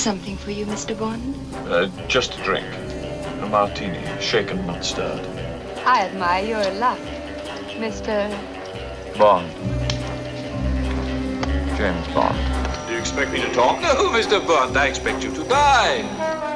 something for you, Mr. Bond? Uh, just a drink. A martini, shaken, not stirred. I admire your luck, Mr. Bond. James Bond. Do you expect me to talk? No, Mr. Bond, I expect you to die.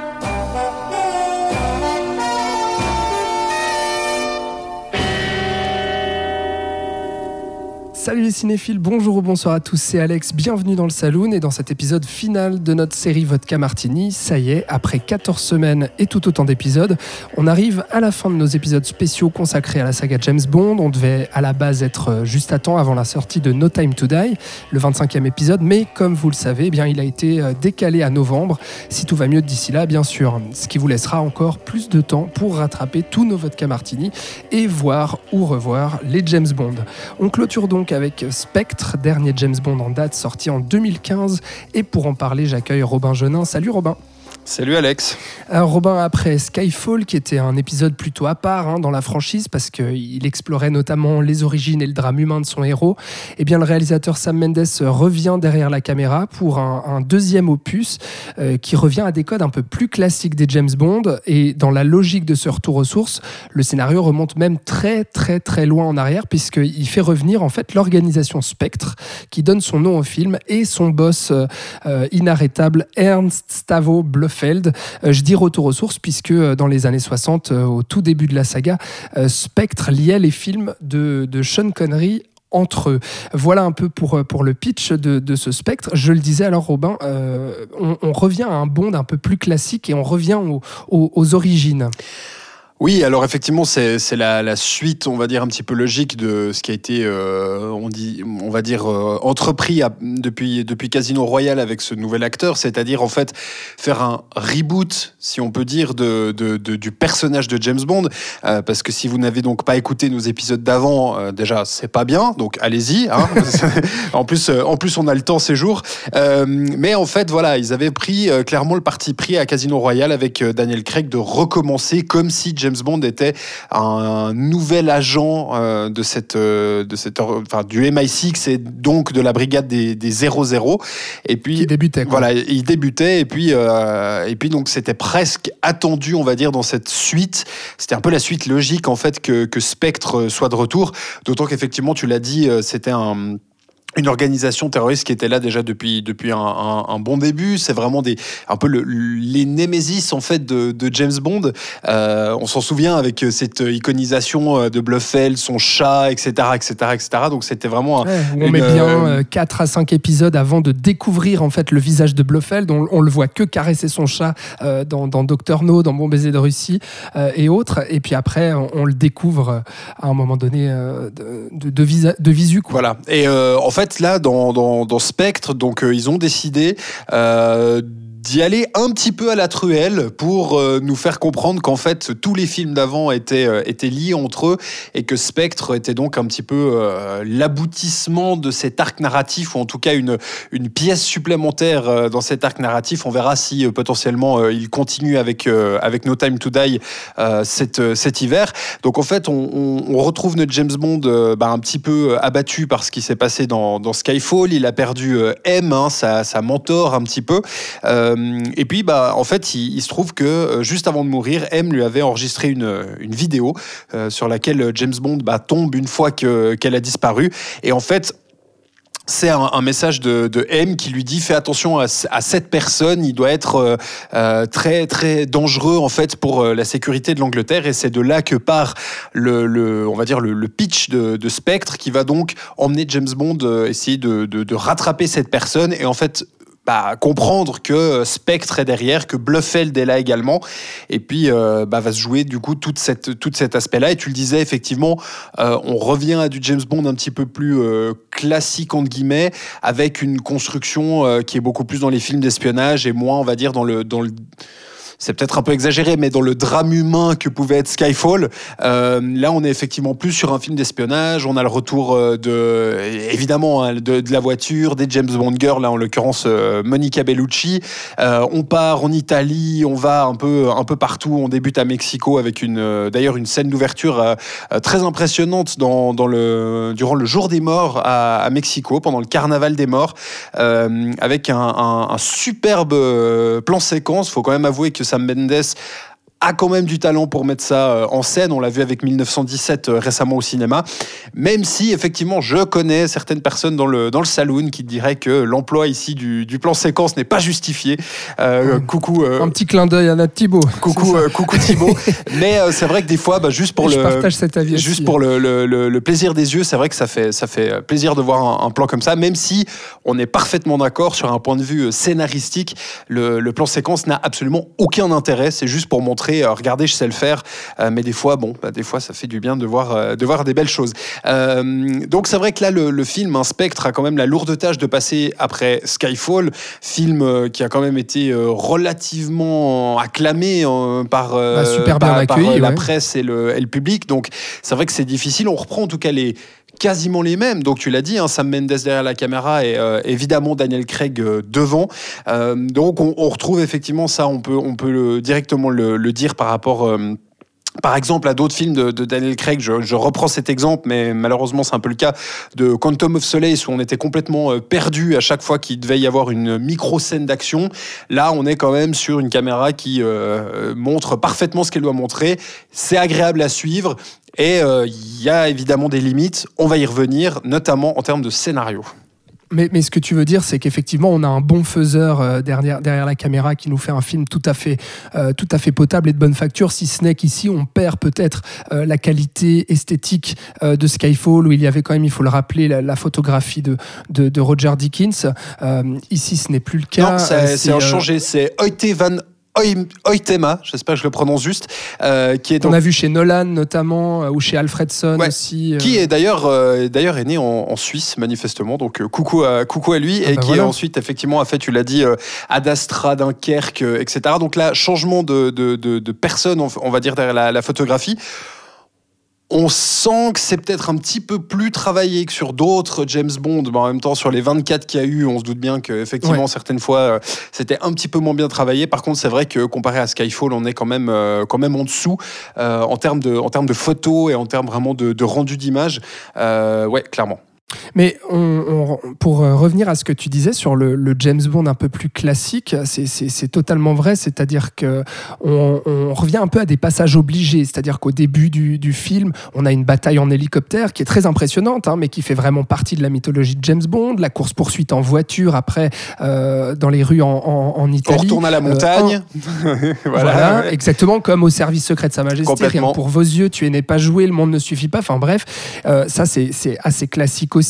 Salut les cinéphiles, bonjour ou bonsoir à tous, c'est Alex, bienvenue dans le Saloon et dans cet épisode final de notre série Vodka Martini. Ça y est, après 14 semaines et tout autant d'épisodes, on arrive à la fin de nos épisodes spéciaux consacrés à la saga James Bond. On devait à la base être euh, juste à temps avant la sortie de No Time to Die, le 25e épisode, mais comme vous le savez, eh bien, il a été euh, décalé à novembre, si tout va mieux d'ici là, bien sûr, ce qui vous laissera encore plus de temps pour rattraper tous nos Vodka Martini et voir ou revoir les James Bond. On clôture donc avec Spectre, dernier James Bond en date sorti en 2015. Et pour en parler, j'accueille Robin Genin. Salut Robin. Salut Alex. Alors Robin, après Skyfall, qui était un épisode plutôt à part hein, dans la franchise, parce qu'il explorait notamment les origines et le drame humain de son héros, eh bien le réalisateur Sam Mendes revient derrière la caméra pour un, deuxième opus euh, qui revient à des codes un peu plus classiques des James Bond. Et dans la logique de ce retour aux sources, le scénario remonte même très très très loin en arrière, puisqu'il fait revenir en fait l'organisation Spectre, qui donne son nom au film, et son boss euh, euh, inarrêtable Ernst Stavo Bluff Euh, je dis retour aux sources puisque euh, dans les années 60, euh, au tout début de la saga, Spectre liait les films de, Sean Connery entre eux. Voilà un peu pour, pour le pitch de, de ce spectre. Je le disais alors, Robin, on, revient à un Bond un peu plus classique et on revient aux origines. Oui, alors effectivement, c'est la, la, suite, on va dire, un petit peu logique de ce qui a été, euh, on, dit, on va dire, euh, entrepris à, depuis, depuis Casino Royale avec ce nouvel acteur, c'est-à-dire en fait faire un reboot, si on peut dire, de, de, de du personnage de James Bond. Euh, parce que si vous n'avez donc pas écouté nos épisodes d'avant, déjà, c'est pas bien, donc allez-y. Hein. en, plus, en plus, on a le temps ces jours. mais en fait, voilà, ils avaient pris clairement le parti pris à Casino Royale avec Daniel Craig de recommencer comme si James Bond était un nouvel agent euh, de cette, euh, de cette, enfin, du MI6 et donc de la brigade des, des 00. Et puis, il débutait. Quoi. Voilà, il débutait et puis, euh, et puis donc c'était presque attendu, on va dire, dans cette suite. C'était un peu la suite logique en fait que, que Spectre soit de retour. D'autant qu'effectivement, tu l'as dit, c'était un une organisation terroriste qui était là déjà depuis depuis un, un, un bon début. C'est vraiment des un peu le, les némésis en fait de, de James Bond. Euh, on s'en souvient avec cette iconisation de Bluffel, son chat, etc., etc., etc. Donc c'était vraiment. Ouais, on une, met bien euh, 4 à 5 épisodes avant de découvrir en fait le visage de Bluffel. dont on le voit que caresser son chat euh, dans, dans Docteur No, dans Bon baiser de Russie euh, et autres. Et puis après, on, on, le découvre à un moment donné euh, de, de, de, visa, de visu. Quoi. Voilà. Et en fait là, dans, dans, dans Spectre, donc euh, ils ont décidé euh, d'y aller un petit peu à la truelle pour euh, nous faire comprendre qu'en fait tous les films d'avant étaient, euh, étaient liés entre eux et que Spectre était donc un petit peu euh, l'aboutissement de cet arc narratif ou en tout cas une, une pièce supplémentaire dans cet arc narratif. On verra si potentiellement il continue avec, avec No Time to Die cet, cet hiver. Donc en fait on, retrouve notre James Bond bah, un petit peu abattu par ce qui s'est passé dans, Skyfall. Il a perdu M, hein, sa, sa mentor un petit peu. Et puis, bah, en fait, il, se trouve que euh, juste avant de mourir, M lui avait enregistré une, une vidéo euh, sur laquelle James Bond bah, tombe une fois qu'elle qu a disparu. Et en fait, c'est un, message de, M qui lui dit fais attention à, cette personne, il doit être euh, euh, très très dangereux en fait pour euh, la sécurité de l'Angleterre et c'est de là que part le, on va dire le, pitch de, Spectre qui va donc emmener James Bond euh, essayer de, de rattraper cette personne et en fait bah, comprendre que Spectre est derrière, que Bluffeld est là également, et puis euh, bah, va se jouer du coup toute cette, tout cet aspect-là. Et tu le disais effectivement, euh, on revient à du James Bond un petit peu plus euh, classique entre guillemets, avec une construction euh, qui est beaucoup plus dans les films d'espionnage et moins, on va dire, dans le dans le c'est peut-être un peu exagéré, mais dans le drame humain que pouvait être Skyfall, euh, là on est effectivement plus sur un film d'espionnage. On a le retour euh, de, évidemment, hein, de, la voiture, des James Bond girls, là en l'occurrence euh, Monica Bellucci. On part en Italie, on va un peu, un peu partout. On débute à Mexico avec une, d'ailleurs une scène d'ouverture très impressionnante dans, dans le, durant le jour des morts à, Mexico, pendant le carnaval des morts, avec un, un- superbe plan séquence. Faut quand même avouer que Sam Mendes a quand même du talent pour mettre ça euh, en scène. On l'a vu avec 1917 euh, récemment au cinéma. Même si, effectivement, je connais certaines personnes dans le, dans le saloon qui diraient que l'emploi ici du, du plan séquence n'est pas justifié. Euh. Coucou. euh, Un petit clin d'œil à Nat Thibault. Coucou, euh, coucou Thibaut. Mais c'est vrai que des fois, bah, juste pour Et le, je partage cet avis juste aussi. pour le, le- le- le plaisir des yeux, c'est vrai que ça fait, ça fait plaisir de voir un, un plan comme ça, même si on est parfaitement d'accord sur un point de vue scénaristique. Le, le plan séquence n'a absolument aucun intérêt. C'est juste pour montrer, euh, regardez, je sais le faire. Euh, mais des fois, bon, bah, des fois, ça fait du bien de voir, euh, de voir des belles choses. Donc c'est vrai que là, le, le film, un spectre, a quand même la lourde tâche de passer après Skyfall, film qui a quand même été relativement acclamé par, Bah, super bien par- par, accueilli, la ouais. presse et le, et le public. Donc c'est vrai que c'est difficile. On reprend en tout cas les quasiment les mêmes. Donc tu l'as dit, hein, Sam Mendes derrière la caméra et euh, évidemment Daniel Craig euh, devant. Euh, donc on, retrouve effectivement ça. On peut, on peut le- directement le, dire par rapport. par exemple, à d'autres films de, Daniel Craig, je, reprends cet exemple, mais malheureusement c'est un peu le cas de Quantum of Solace où on était complètement perdu à chaque fois qu'il devait y avoir une micro scène d'action. Là, on est quand même sur une caméra qui montre parfaitement ce qu'elle doit montrer. C'est agréable à suivre et euh, il y a évidemment des limites. On va y revenir, notamment en termes de scénario. Mais, mais ce que tu veux dire, c'est qu'effectivement, on a un bon faiseur euh, derrière, derrière la caméra qui nous fait un film tout à fait, euh, tout à fait potable et de bonne facture, si ce n'est qu'ici, on perd peut-être euh, la qualité esthétique euh, de Skyfall, où il y avait quand même, il faut le rappeler, la, la photographie de, de, de Roger Dickens. Ici, ce n'est plus le cas. non, c'est euh, changé. C'est Oite van Oytema, j'espère que je le prononce juste, euh, qui est donc a vu chez Nolan notamment, euh, ou chez Alfredson Ouais. aussi. euh, Qui est d'ailleurs euh, d'ailleurs est né en, en Suisse manifestement donc coucou à coucou à lui Ah et bah qui voilà. ensuite effectivement a fait tu l'as dit euh, Ad Astra Dunkerque etc donc là changement de, de, de, de personne on, on va dire derrière la, la photographie on sent que c'est peut-être un petit peu plus travaillé que sur d'autres James Bond, mais en même temps sur les 24 qu'il y a eu, on se doute bien qu'effectivement Ouais. certaines fois euh, c'était un petit peu moins bien travaillé. Par contre, c'est vrai que comparé à Skyfall, on est quand même euh, quand même en dessous euh, en termes de en termes de photos et en termes vraiment de, de rendu d'image. Euh, ouais, clairement. Mais on- on- pour euh, revenir à ce que tu disais sur le, le James Bond un peu plus classique, c'est- totalement vrai. C'est-à-dire que on, on revient un peu à des passages obligés. C'est-à-dire qu'au début du, du film, on a une bataille en hélicoptère qui est très impressionnante, hein, mais qui fait vraiment partie de la mythologie de James Bond. La course poursuite en voiture après euh, dans les rues en, en, en On Italie. retourne à la Euh, montagne. voilà, voilà. ouais. exactement comme au service secret de Sa Majesté. Rien pour vos yeux, tu n'es pas joué, le monde ne suffit pas. Enfin bref, euh, ça c'est assez classique aussi,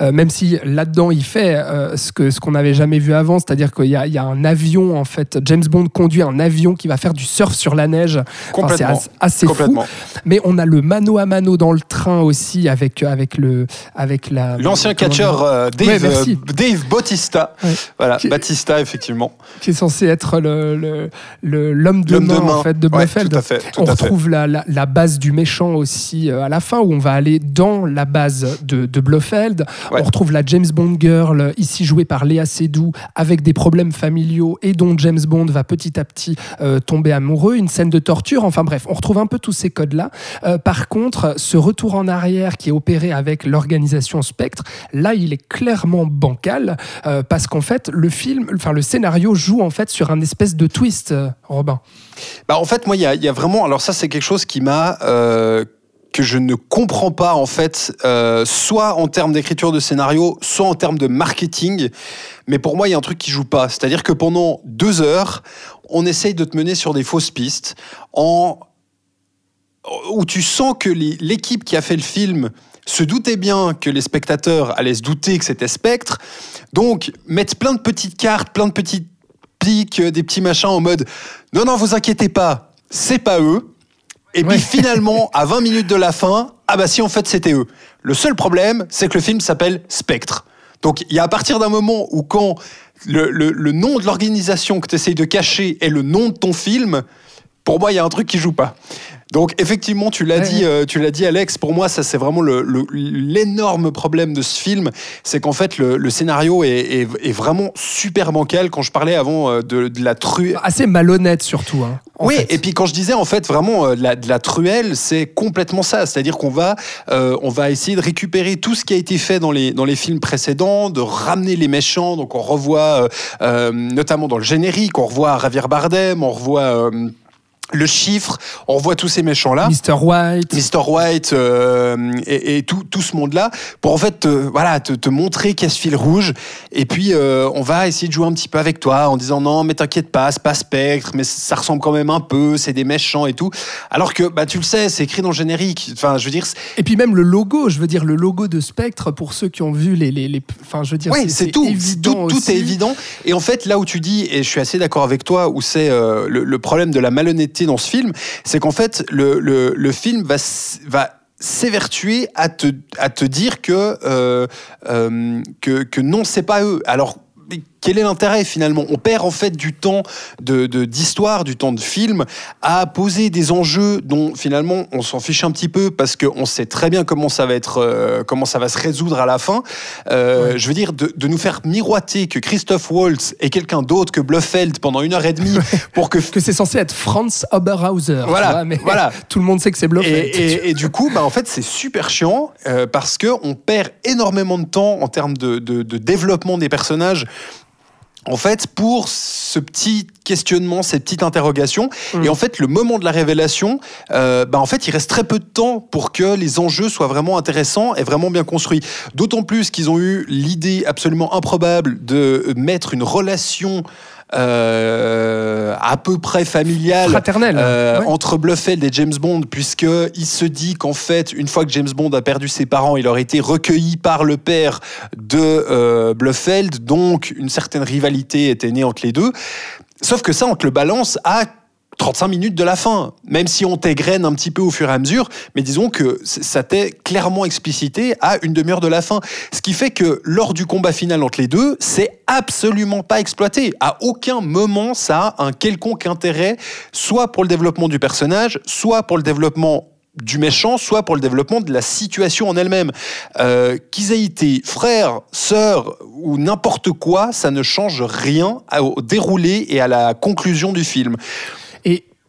euh, même si là-dedans il fait euh, ce que ce qu'on n'avait jamais vu avant, c'est-à-dire qu'il y, a- il y a un avion en fait, James Bond conduit un avion qui va faire du surf sur la neige. Enfin, c'est Complètement. assez, assez fou. Complètement. Mais on a le mano à mano dans le train aussi avec avec le avec la L'ancien catcheur euh, Dave, Ouais, Dave Bautista. Ouais. Voilà, Qui- Batista, effectivement. qui est censé être le l'homme de, de main. en fait de Ouais, Blofeld. tout à fait. Tout on à fait. retrouve la, la- la base du méchant aussi à la fin, où on va aller dans la base de, de Blofeld. Ouais. On retrouve la James Bond girl, ici jouée par Léa Seydoux, avec des problèmes familiaux et dont James Bond va petit à petit euh, tomber amoureux. Une scène de torture. Enfin bref, on retrouve un peu tous ces codes-là. Euh, par contre, ce retour en arrière qui est opéré avec l'organisation Spectre, là, il est clairement bancal euh, parce qu'en fait, le film, enfin le scénario joue en fait sur un espèce de twist, euh, Robin. Bah, en fait, moi, il y a, il y a vraiment. Alors, ça, c'est quelque chose qui m'a. Que je ne comprends pas, en fait, euh, soit en termes d'écriture de scénario, soit en termes de marketing. Mais pour moi, il y a un truc qui joue pas. C'est-à-dire que pendant deux heures, on essaye de te mener sur des fausses pistes en où tu sens que l'équipe qui a fait le film se doutait bien que les spectateurs allaient se douter que c'était Spectre. Donc, mettre plein de petites cartes, plein de petites piques, euh, des petits machins en mode non, non, vous inquiétez pas, c'est pas eux. Et puis Ouais. finalement, à 20 minutes de la fin, ah bah si, en fait, c'était eux. Le seul problème, c'est que le film s'appelle Spectre. Donc, il y a à partir d'un moment où quand le, le- le nom de l'organisation que tu essayes de cacher est le nom de ton film, pour moi, il y a un truc qui joue pas. Donc effectivement, tu l'as Ouais, dit, ouais. euh, tu l'as dit, Alex. Pour moi, ça c'est vraiment le- le- l'énorme problème de ce film, c'est qu'en fait le, le scénario est, est- est vraiment super bancal. Quand je parlais avant euh, de, de la truelle, Assez malhonnête surtout. hein, oui, fait. et puis quand je disais en fait vraiment euh, de la, de la truelle, c'est complètement ça. C'est-à-dire qu'on va, euh, on va essayer de récupérer tout ce qui a été fait dans les, dans les films précédents, de ramener les méchants. Donc on revoit, euh, notamment dans le générique, on revoit Javier Bardem, on revoit euh, le chiffre, on revoit tous ces méchants-là. Mr. White. Mr. White euh, et, et tout, tout ce monde-là pour en fait te, voilà, te, te montrer qu'il y a ce fil rouge et puis euh, on va essayer de jouer un petit peu avec toi en disant non mais t'inquiète pas c'est pas Spectre mais ça ressemble quand même un peu c'est des méchants et tout alors que bah tu le sais c'est écrit dans le générique enfin je veux dire Et puis même le logo, je veux dire le logo de Spectre pour ceux qui ont vu les, les, les- enfin je veux dire oui c'est tout évident tout, est évident et en fait là où tu dis et je suis assez d'accord avec toi où c'est euh, le, le problème de la malhonnêteté dans ce film c'est qu'en fait le, film va va s'évertuer à te, te dire que, euh, euh, que, que non, c'est pas eux. Alors, quel est l'intérêt finalement? On perd en fait du temps de de- d'histoire, du temps de film, à poser des enjeux dont finalement on s'en fiche un petit peu parce qu'on sait très bien comment ça va être, euh, comment ça va se résoudre à la fin. Euh, Je veux dire de, de nous faire miroiter que Christoph Waltz est quelqu'un d'autre que Bluffeld pendant une heure et demie pour que Que c'est censé être Franz Oberhauser. Voilà, vois, mais voilà. tout le monde sait que c'est Blofeld. Et, et- et du coup, bah, en fait, c'est super chiant euh, parce que on perd énormément de temps en termes de, de- de développement des personnages. En fait, pour ce petit questionnement, cette petite interrogation, Mm. et en fait, le moment de la révélation, euh, bah, en fait, il reste très peu de temps pour que les enjeux soient vraiment intéressants et vraiment bien construits. D'autant plus qu'ils ont eu l'idée absolument improbable de mettre une relation euh, à peu près familiale Fraternel. euh, Ouais. entre Bluffeld et James Bond, puisque il se dit qu'en fait, une fois que James Bond a perdu ses parents, il aurait été recueilli par le père de euh, Bluffeld, donc une certaine rivalité était née entre les deux. Sauf que ça, on te le balance à 35 minutes de la fin, même si on t'égrène un petit peu au fur et à mesure, mais disons que ça t'est clairement explicité à une demi-heure de la fin. Ce qui fait que lors du combat final entre les deux, c'est absolument pas exploité. À aucun moment ça a un quelconque intérêt, soit pour le développement du personnage, soit pour le développement du méchant, soit pour le développement de la situation en elle-même. Euh, Qu'ils aient été frères, sœurs ou n'importe quoi, ça ne change rien au déroulé et à la conclusion du film.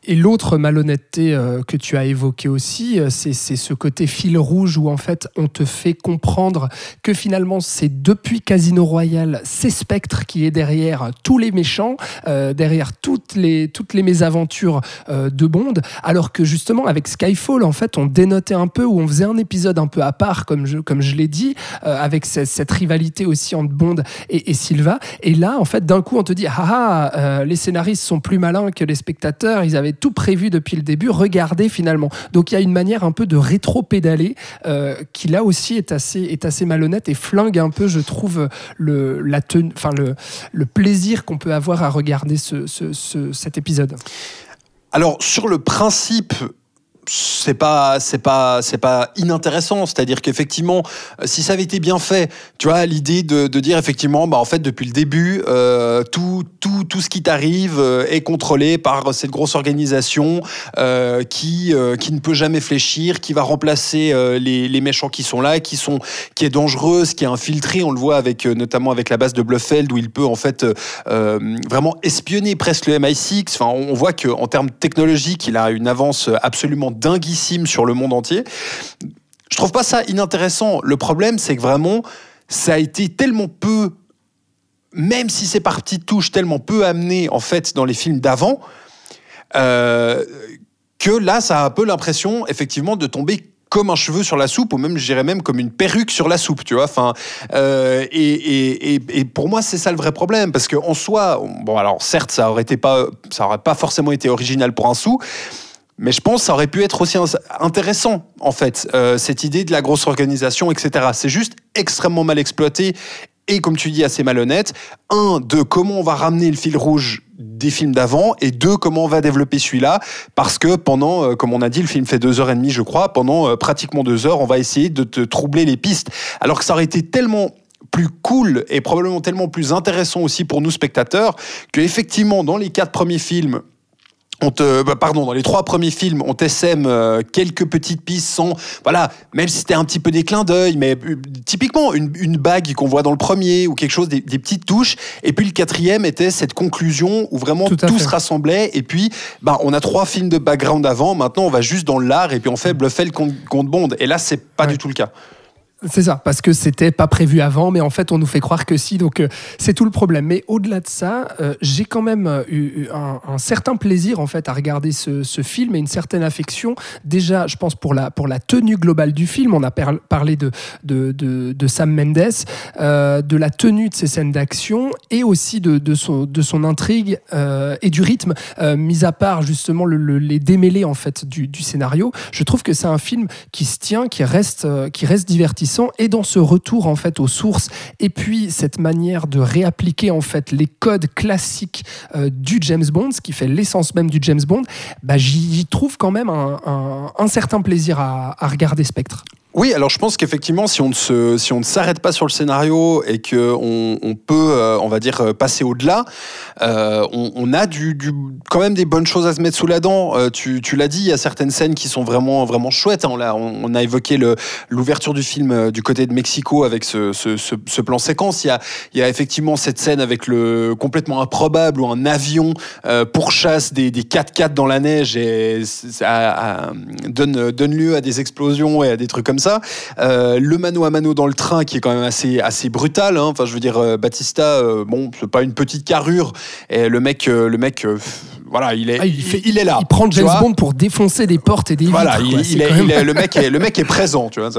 Et, l'autre malhonnêteté euh, que tu as évoqué aussi, euh, c'est ce côté fil rouge où en fait on te fait comprendre que finalement c'est depuis Casino Royale, c'est Spectre qui est derrière tous les méchants, euh, derrière toutes les, toutes les mésaventures de Bond, alors que justement avec Skyfall en fait on dénotait un peu, où on faisait un épisode un peu à part comme je, comme je l'ai dit, avec ce- cette rivalité aussi entre Bond et, et Silva. Et là, en fait, d'un coup, on te dit, ah ah, les scénaristes sont plus malins que les spectateurs, ils avaient tout prévu depuis le début, regardez finalement. Donc il y a une manière un peu de rétro-pédaler euh, qui là aussi est assez, est assez malhonnête et flingue un peu, je trouve, le, la enfin, le, le plaisir qu'on peut avoir à regarder ce- ce- cet épisode. Alors sur le principe, c'est pas c'est pas c'est pas inintéressant. C'est-à-dire qu'effectivement si ça avait été bien fait tu vois l'idée de, dire effectivement bah en fait depuis le début euh, tout tout tout ce qui t'arrive euh, est contrôlé par cette grosse organisation euh, qui euh, qui ne peut jamais fléchir qui va remplacer euh, les, les méchants qui sont là qui sont qui est dangereuse qui est infiltrée on le voit avec euh, notamment avec la base de Bluffeld où il peut en fait vraiment espionner presque le MI6 enfin on voit que en termes technologiques il a une avance absolument dinguissime sur le monde entier je trouve pas ça inintéressant le problème c'est que vraiment ça a été tellement peu même si c'est par petites touches tellement peu amené en fait dans les films d'avant euh, que là ça a un peu l'impression effectivement de tomber comme un cheveu sur la soupe, ou même, je dirais même, comme une perruque sur la soupe, tu vois. Enfin, euh, et, pour moi, c'est ça le vrai problème, parce qu'en soi, bon, alors certes, ça aurait été pas, ça aurait pas forcément été original pour un sou, mais je pense que ça aurait pu être aussi intéressant, en fait, euh, cette idée de la grosse organisation, etc. C'est juste extrêmement mal exploité et, comme tu dis, assez malhonnête. Un, de comment on va ramener le fil rouge des films d'avant, et deux, comment on va développer celui-là, parce que pendant, euh, comme on a dit, le film fait deux heures et demie, je crois, pendant euh, pratiquement deux heures, on va essayer de te troubler les pistes, alors que ça aurait été tellement plus cool et probablement tellement plus intéressant aussi pour nous spectateurs que effectivement dans les quatre premiers films on te, bah, pardon, dans les trois premiers films, on t'essaime euh, quelques petites pistes sans, voilà, même si c'était un petit peu des clins d'œil, mais euh, typiquement une, une bague qu'on voit dans le premier ou quelque chose, des, des petites touches. Et puis le quatrième était cette conclusion où vraiment Tout se rassemblait. Et puis, bah, on a trois films de background avant. Maintenant, on va juste dans l'art et puis on fait Bluffel contre, contre Bond. Et là, c'est pas Ouais. du tout le cas. C'est ça, parce que c'était pas prévu avant, mais en fait, on nous fait croire que si, donc euh, c'est tout le problème. Mais au-delà de ça, euh, j'ai quand même euh, eu, un, un certain plaisir en fait à regarder ce, ce film et une certaine affection. Déjà, je pense pour la pour la tenue globale du film, on a parlé de de, de, de Sam Mendes, euh, de la tenue de ses scènes d'action et aussi de, de son de son intrigue euh, et du rythme, euh, mis à part justement le- le- les démêlés en fait du, du scénario. Je trouve que c'est un film qui se tient, qui reste qui reste divertissant et dans ce retour en fait aux sources et puis cette manière de réappliquer en fait les codes classiques euh, du James Bond, ce qui fait l'essence même du James Bond, bah, j'y trouve quand même un, certain plaisir à regarder Spectre. Oui, alors je pense qu'effectivement, si on ne se, si on ne s'arrête pas sur le scénario et que on, peut, euh, on va dire, euh, passer au-delà, euh, on, a du, quand même des bonnes choses à se mettre sous la dent. Tu tu l'as dit, il y a certaines scènes qui sont vraiment, vraiment chouettes. hein. On, a évoqué l'ouverture du film du côté de Mexico avec ce, ce, plan séquence. Il y a, il y a effectivement cette scène avec le complètement improbable où un avion pourchasse des, des 4x4 dans la neige et ça donne, donne lieu à des explosions et à des trucs comme ça. Euh, le mano à mano dans le train qui est quand même assez, assez brutal. hein. Enfin, je veux dire, euh, Batista, euh, bon, c'est pas une petite carrure. Et le mec, le mec, voilà, il est, Ah, il, il est là. Il prend James. Bond pour défoncer des portes et des Voilà, vitres. il, quoi. il C'est est, quand même- il est- le mec est, le mec est présent, tu vois.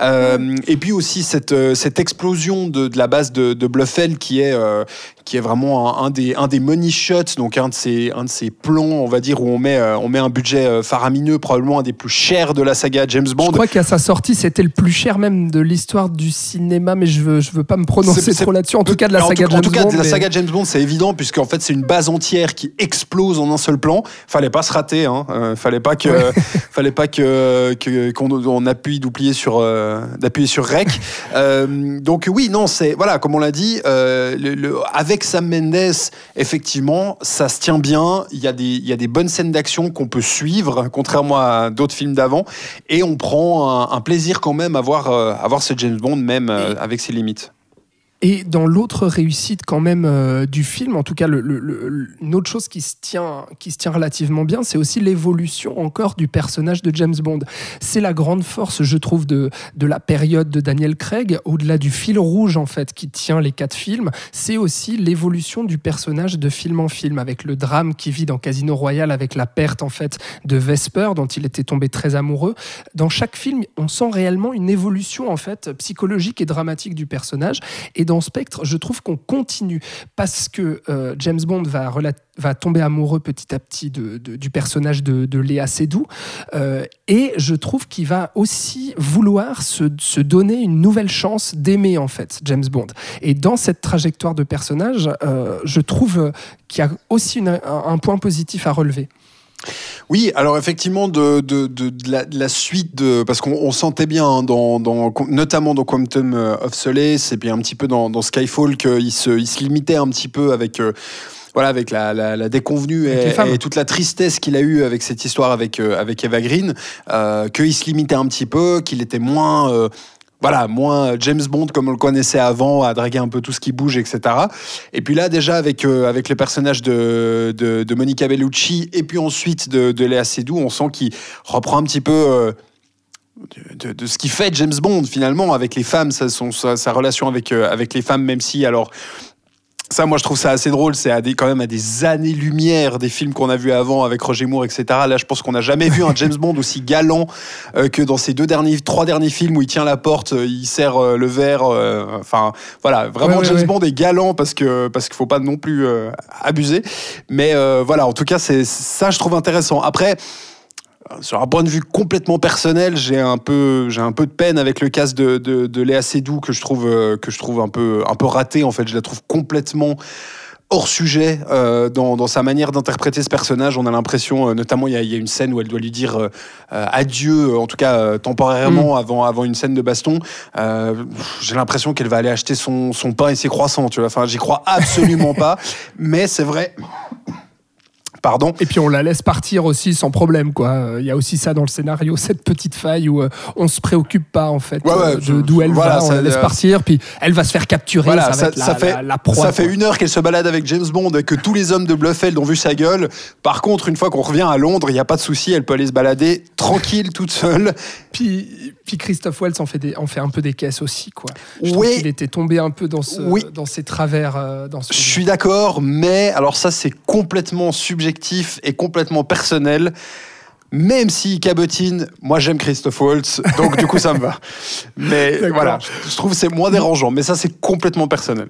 Euh, et puis aussi cette, cette explosion de, de la base de, de Bluffel qui est, euh, qui est vraiment un, un des, un des money shots, donc un de ces, un de ces plans, on va dire, où on met, euh, on met un budget euh, faramineux, probablement un des plus chers de la saga James Bond. Je crois qu'à sa sortie, c'était le plus cher même de l'histoire du cinéma, mais je veux, je veux pas me prononcer trop là-dessus. En tout cas, de la en saga tout, en James tout cas, Bond. de la mais- saga James Bond, c'est évident, puisqu'en fait, c'est une base entière qui explose en un seul plan. Fallait pas se rater, hein. Euh, fallait pas que, fallait pas que qu'on on appuie d'oublier sur euh, d'appuyer sur rec. Euh, donc oui, non, c'est voilà, comme on l'a dit, le- le- avec Sam Mendes, effectivement, ça se tient bien. Il y a des il y a des bonnes scènes d'action qu'on peut suivre, contrairement à d'autres films d'avant, et on prend un, un plaisir quand même à voir euh, à voir ce James Bond, même euh, avec ses limites. Et dans l'autre réussite quand même euh, du film, en tout cas une autre chose qui se tient, qui se tient relativement bien, c'est aussi l'évolution encore du personnage de James Bond. C'est la grande force, je trouve, de, de la période de Daniel Craig, au-delà du fil rouge en fait qui tient les quatre films, c'est aussi l'évolution du personnage de film en film, avec le drame qui vit dans Casino Royale, avec la perte en fait de Vesper dont il était tombé très amoureux. Dans chaque film, on sent réellement une évolution en fait psychologique et dramatique du personnage. Et Spectre, je trouve qu'on continue parce que euh, James Bond va, va tomber amoureux petit à petit du personnage de, Léa Seydoux. Euh, et je trouve qu'il va aussi vouloir se, donner une nouvelle chance d'aimer en fait James Bond. Et dans cette trajectoire de personnage, euh, je trouve qu'il y a aussi un point positif à relever. Oui, alors effectivement, de, de, de, de la, la suite, de, parce qu'on on sentait bien, hein, dans, dans, notamment dans Quantum of Solace, et puis un petit peu dans, dans Skyfall, qu'il se, il se limitait un petit peu avec... euh, voilà, avec la, la, la déconvenue Avec et, toute la tristesse qu'il a eue avec cette histoire avec, euh, avec Eva Green, euh, qu'il se limitait un petit peu, qu'il était moins, euh, voilà, moins James Bond comme on le connaissait avant, à draguer un peu tout ce qui bouge, etc. Et puis là, déjà, avec, euh, avec le personnage de, de, Monica Bellucci et puis ensuite de, de Léa Seydoux, on sent qu'il reprend un petit peu. euh, de, ce qui fait James Bond finalement avec les femmes, sa relation avec, euh, avec les femmes, même si alors ça, moi, je trouve ça assez drôle. C'est à des, quand même à des années-lumière des films qu'on a vus avant avec Roger Moore, etc. Là, je pense qu'on n'a jamais vu un James Bond aussi galant euh, que dans ces deux derniers, trois derniers films où il tient la porte, euh, il serre euh, le verre. Enfin, voilà, vraiment Ouais, ouais, James ouais. Bond est galant parce que parce qu'il faut pas non plus abuser. Mais euh, voilà, en tout cas, c'est ça, je trouve intéressant. Après. Sur un point de vue complètement personnel, j'ai un peu, j'ai un peu de peine avec le casse de, de, de Léa Seydoux que je trouve, euh, que je trouve un peu, un peu raté. En fait, je la trouve complètement hors sujet euh, dans, dans sa manière d'interpréter ce personnage. On a l'impression, euh, notamment, il y, a- il y a une scène où elle doit lui dire euh, euh, adieu, euh, en tout cas euh, temporairement avant, avant une scène de baston. Euh, J'ai l'impression qu'elle va aller acheter son, son pain et ses croissants. Tu vois, enfin, j'y crois absolument pas. Mais c'est vrai. Pardon. Et puis on la laisse partir aussi sans problème, quoi. Il y a aussi ça dans le scénario, cette petite faille où euh, on se préoccupe pas en fait Ouais, ouais, euh, de- d'où elle voilà, va, on ça, la laisse euh, partir, puis elle va se faire capturer. Voilà, ça, va la, fait, la- la proie, ça fait quoi. une heure qu'elle se balade avec James Bond et que tous les hommes de Bluffeld ont vu sa gueule. Par contre, une fois qu'on revient à Londres, il n'y a pas de souci, elle peut aller se balader tranquille, toute seule. Puis, puis Christophe Wells en fait, des, en fait un peu des caisses aussi, quoi. Je Oui. qu'il était tombé un peu dans, ce, Oui. dans ses travers. euh, dans ce Je suis d'accord, mais alors ça, c'est complètement subjectif et complètement personnel. Même si cabotine, moi j'aime Christophe Waltz, donc du coup ça me va. Mais voilà, je trouve c'est moins dérangeant, mais ça c'est complètement personnel.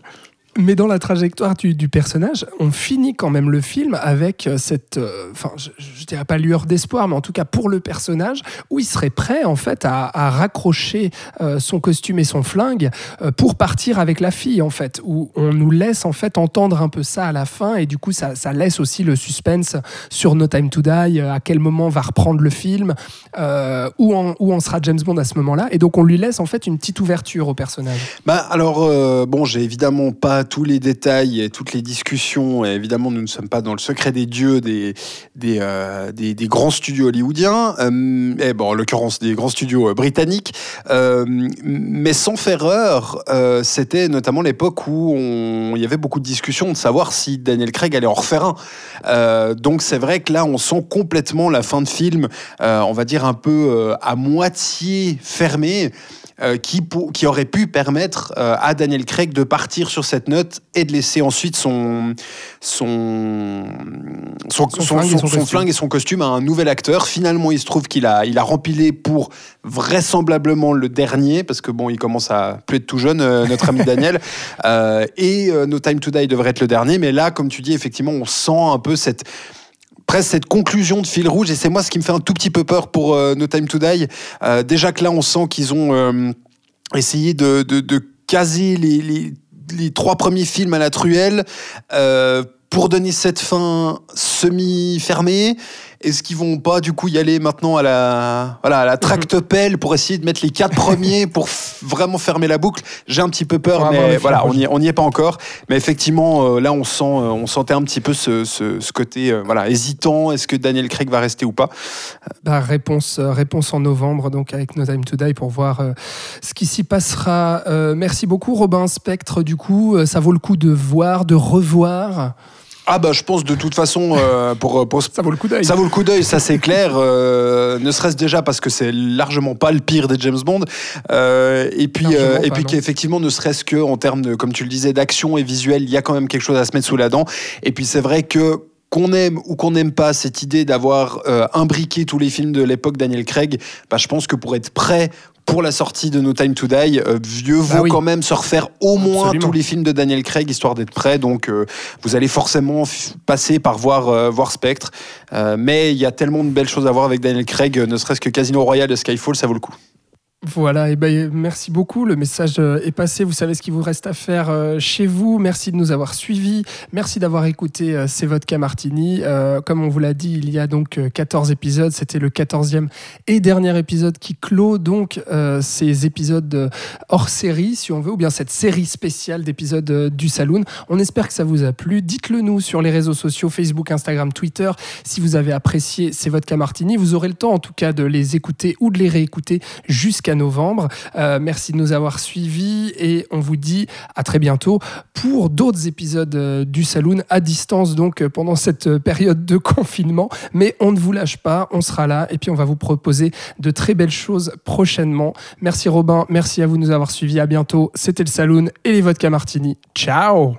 Mais dans la trajectoire du, personnage, on finit quand même le film avec euh, cette, euh, enfin, je, dirais pas lueur d'espoir, mais en tout cas pour le personnage, où il serait prêt en fait à, raccrocher euh, son costume et son flingue pour partir avec la fille en fait, où on nous laisse en fait entendre un peu ça à la fin et du coup ça, laisse aussi le suspense sur No Time to Die, à quel moment va reprendre le film, où, en, où en sera James Bond à ce moment-là, et donc on lui laisse en fait une petite ouverture au personnage. Bah alors bon, j'ai évidemment pas tous les détails et toutes les discussions. Évidemment, nous ne sommes pas dans le secret des dieux des des, euh, grands studios hollywoodiens. Euh, bon, en l'occurrence des grands studios euh, britanniques. Euh, mais sans faire erreur, c'était notamment l'époque où il y avait beaucoup de discussions de savoir si Daniel Craig allait en refaire un. Donc c'est vrai que là, on sent complètement la fin de film, on va dire un peu à moitié fermée euh, qui, pour- qui aurait pu permettre euh, à Daniel Craig de partir sur cette note et de laisser ensuite son, son, son, Son flingue et son costume. flingue et son costume à un nouvel acteur. Finalement, il se trouve qu'il a, il a rempilé pour vraisemblablement le dernier, parce que bon, il commence à plus être tout jeune, euh, notre ami Daniel. Et No Time to Die devrait être le dernier. Mais là, comme tu dis, effectivement, on sent un peu cette presque cette conclusion de fil rouge et c'est moi ce qui me fait un tout petit peu peur pour euh, No Time to Die. Euh, déjà que là on sent qu'ils ont euh, essayé de, de- caser les, les- trois premiers films à la truelle pour donner cette fin semi-fermée. Est-ce qu'ils vont pas du coup y aller maintenant à la, voilà, à la tractopelle pour essayer de mettre les quatre premiers pour vraiment fermer la boucle? J'ai un petit peu peur, mais voilà, on n'y on est pas encore. Mais effectivement, euh, là, on, sent, euh, on sentait un petit peu ce, ce- ce côté euh, voilà, hésitant. Est-ce que Daniel Craig va rester ou pas? Bah, réponse, réponse en novembre, donc avec No Time to Die pour voir ce qui s'y passera. Merci beaucoup, Robin Spectre. Du coup, ça vaut le coup de voir, de revoir. Ah bah je pense de toute façon euh, pour, pour Ça vaut le coup d'œil. ça vaut le coup d'œil, ça c'est clair. euh, ne serait-ce déjà parce que c'est largement pas le pire des James Bond, euh, et puis euh, et puis qu'effectivement ne serait-ce que en termes de, comme tu le disais, d'action et visuel, il y a quand même quelque chose à se mettre sous la dent. Et puis c'est vrai que qu'on aime ou qu'on n'aime pas cette idée d'avoir euh, imbriqué tous les films de l'époque Daniel Craig, bah, je pense que pour être prêt pour la sortie de No Time to Die, euh, vieux vaut Bah oui. quand même se refaire au moins Absolument. tous les films de Daniel Craig histoire d'être prêt. Donc euh, vous allez forcément passer par voir, euh, voir Spectre. Mais il y a tellement de belles choses à voir avec Daniel Craig, ne serait-ce que Casino Royale et Skyfall, ça vaut le coup. Voilà, et ben, merci beaucoup. Le message euh, est passé. Vous savez ce qu'il vous reste à faire euh, chez vous. Merci de nous avoir suivis. Merci d'avoir écouté euh, C'est Vodka Martini. Comme on vous l'a dit, il y a donc euh, 14 épisodes. C'était le 14e et dernier épisode qui clôt donc ces épisodes hors série, si on veut, ou bien cette série spéciale d'épisodes du Saloon. On espère que ça vous a plu. Dites-le nous sur les réseaux sociaux, Facebook, Instagram, Twitter. Si vous avez apprécié C'est Vodka Martini, vous aurez le temps en tout cas de les écouter ou de les réécouter jusqu'à novembre. Euh, merci de nous avoir suivis et on vous dit à très bientôt pour d'autres épisodes euh, du Saloon à distance donc euh, pendant cette période de confinement. Mais on ne vous lâche pas, on sera là et puis on va vous proposer de très belles choses prochainement. Merci Robin, merci à vous de nous avoir suivis. À bientôt. C'était le Saloon et les vodka martini. Ciao